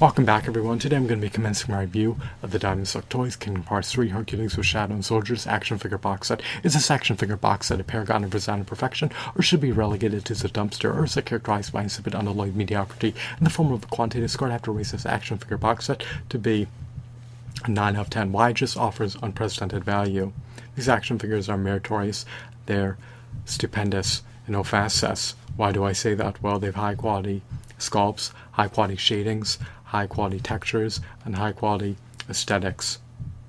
Welcome back everyone. Today I'm going to be commencing my review of the Diamond Select Toys Kingdom Hearts 3 Hercules with Shadow and Soldiers action figure box set. Is this action figure box set a paragon of and perfection, or should be relegated to the dumpster, or is it characterized by insipid unalloyed mediocrity in the form of a quantitative score? I have to raise this action figure box set to be a 9 out of 10. Why it just offers unprecedented value. These action figures are meritorious, they're stupendous, and no fast. Why do I say that? Well, they have high quality sculpts, high quality shadings, high quality textures, and high quality aesthetics.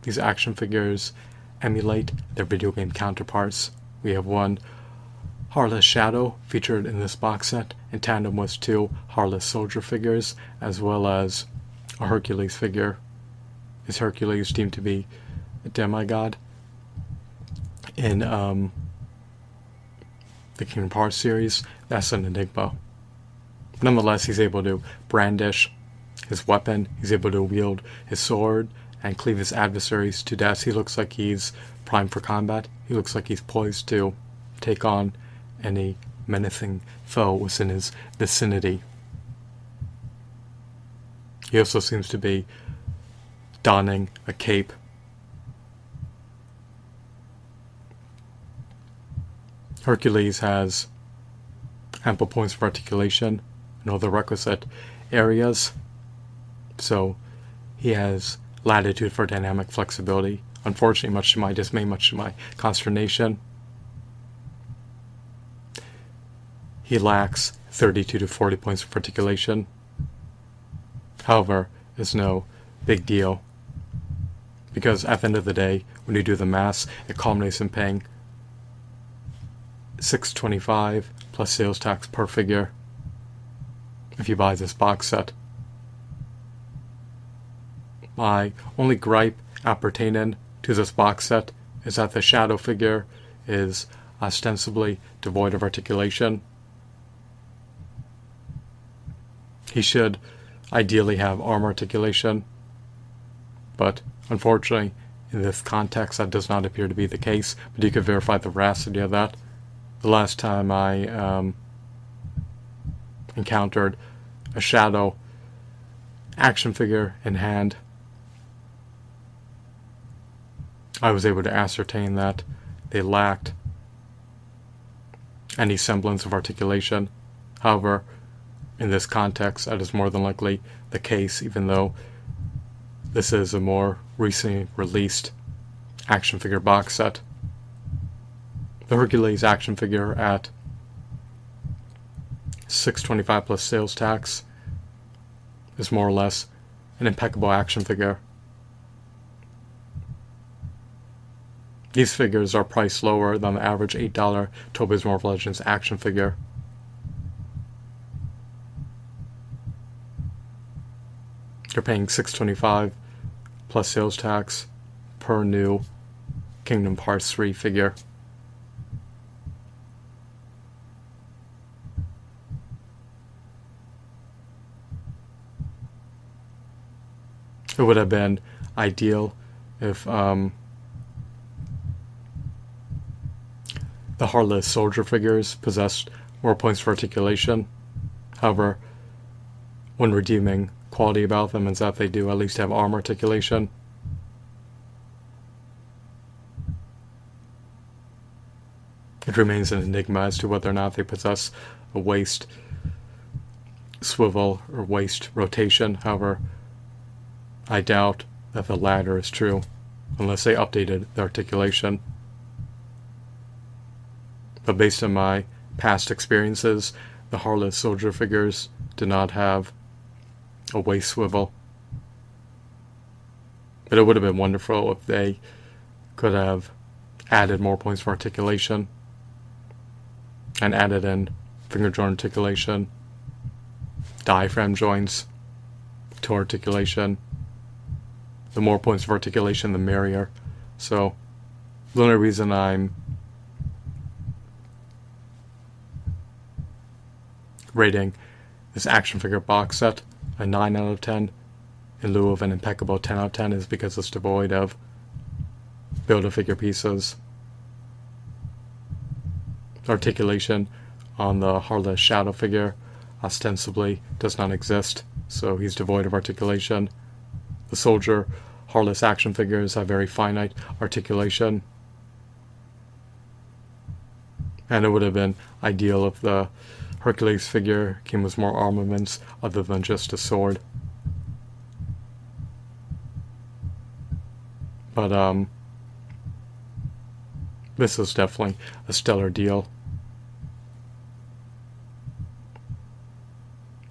These action figures emulate their video game counterparts. We have one Heartless Shadow featured in this box set in tandem with two Heartless Soldier figures, as well as a Hercules figure. Is Hercules deemed to be a demigod? In um, the Kingdom Hearts series, that's an enigma. Nonetheless, he's able to brandish his weapon. He's able to wield his sword and cleave his adversaries to death. He looks like he's primed for combat. He looks like he's poised to take on any menacing foe within his vicinity. He also seems to be donning a cape. Hercules has ample points of articulation in all the requisite areas. So he has latitude for dynamic flexibility. Unfortunately, much to my dismay, much to my consternation, he lacks 32 to 40 points of articulation. However, it's no big deal because at the end of the day, when you do the math, it culminates in paying 625 plus sales tax per figure if you buy this box set. My only gripe appertaining to this box set is that the shadow figure is ostensibly devoid of articulation. He should ideally have arm articulation, but unfortunately, in this context, that does not appear to be the case. But you could verify the veracity of that. The last time I um, encountered a shadow action figure in hand I was able to ascertain that they lacked any semblance of articulation. However, in this context, that is more than likely the case, even though this is a more recently released action figure box set. The Hercules action figure at 625 plus sales tax is more or less an impeccable action figure. These figures are priced lower than the average $8 Toby's Marvel Legends action figure. You're paying 625 plus sales tax per new Kingdom Hearts 3 figure. It would have been ideal if um, The Heartless soldier figures possessed more points for articulation. However, when redeeming quality about them is that they do at least have arm articulation. It remains an enigma as to whether or not they possess a waist swivel or waist rotation. However, I doubt that the latter is true unless they updated the articulation but based on my past experiences, the Heartless soldier figures do not have a waist swivel. But it would have been wonderful if they could have added more points for articulation and added in finger joint articulation, diaphragm joints to articulation. The more points of articulation, the merrier. So, the only reason I'm rating this action figure box set a 9 out of 10 in lieu of an impeccable 10 out of 10 is because it's devoid of build a figure pieces. Articulation on the Heartless Shadow figure ostensibly does not exist. so he's devoid of articulation. The soldier Heartless action figures have very finite articulation. And it would have been ideal if the Hercules figure came with more armaments other than just a sword. But, um, this is definitely a stellar deal.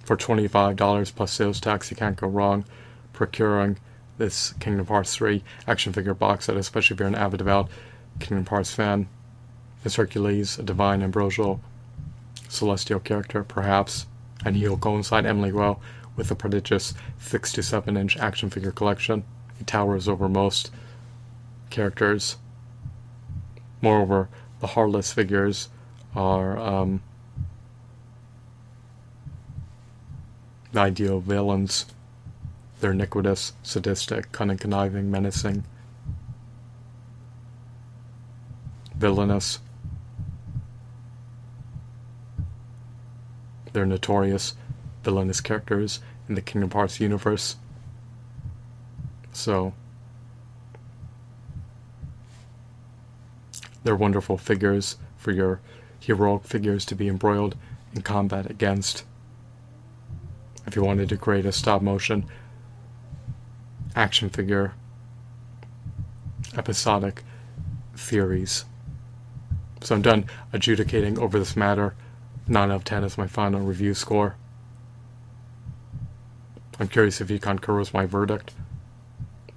For $25 plus sales tax, you can't go wrong procuring this Kingdom Hearts 3 action figure box set, especially if you're an avid devout Kingdom Hearts fan. Is Hercules a divine ambrosial celestial character, perhaps, and he'll coincide Emily well with the prodigious 6 to 7 inch action figure collection. He towers over most characters. Moreover, the Heartless figures are um, the ideal villains they're iniquitous, sadistic, cunning, conniving, menacing, villainous. They're notorious villainous characters in the Kingdom Hearts universe. So, they're wonderful figures for your heroic figures to be embroiled in combat against. If you wanted to create a stop motion action figure episodic theories. So I'm done adjudicating over this matter. 9 out of 10 is my final review score. I'm curious if you concur with my verdict.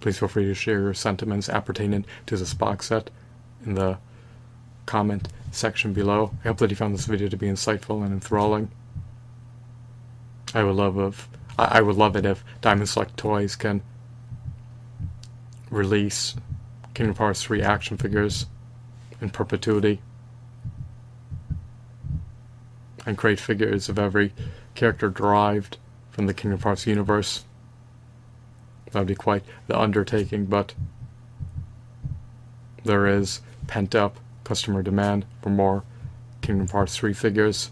Please feel free to share your sentiments appertaining to this box set in the comment section below. I hope that you found this video to be insightful and enthralling. I would love if I would love it if Diamond Select Toys can release Kingdom Hearts 3 action figures in perpetuity and create figures of every character derived from the Kingdom Hearts universe. That would be quite the undertaking, but there is pent up customer demand for more Kingdom Hearts 3 figures.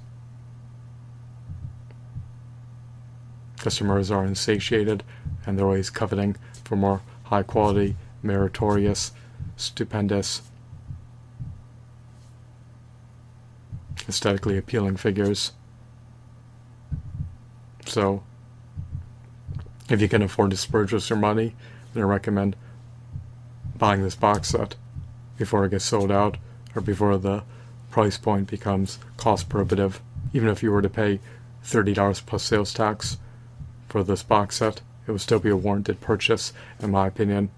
Customers are insatiated and they're always coveting for more high quality, meritorious, stupendous, aesthetically appealing figures. So, if you can afford to splurge with your money, then I recommend buying this box set before it gets sold out or before the price point becomes cost prohibitive. Even if you were to pay $30 plus sales tax for this box set, it would still be a warranted purchase, in my opinion.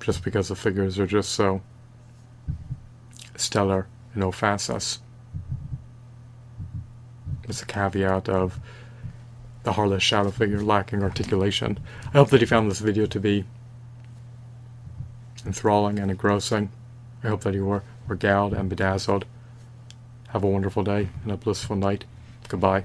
Just because the figures are just so stellar no facets. It's a caveat of the Heartless Shadow figure lacking articulation. I hope that you found this video to be enthralling and engrossing. I hope that you were regaled and bedazzled. Have a wonderful day and a blissful night. Goodbye.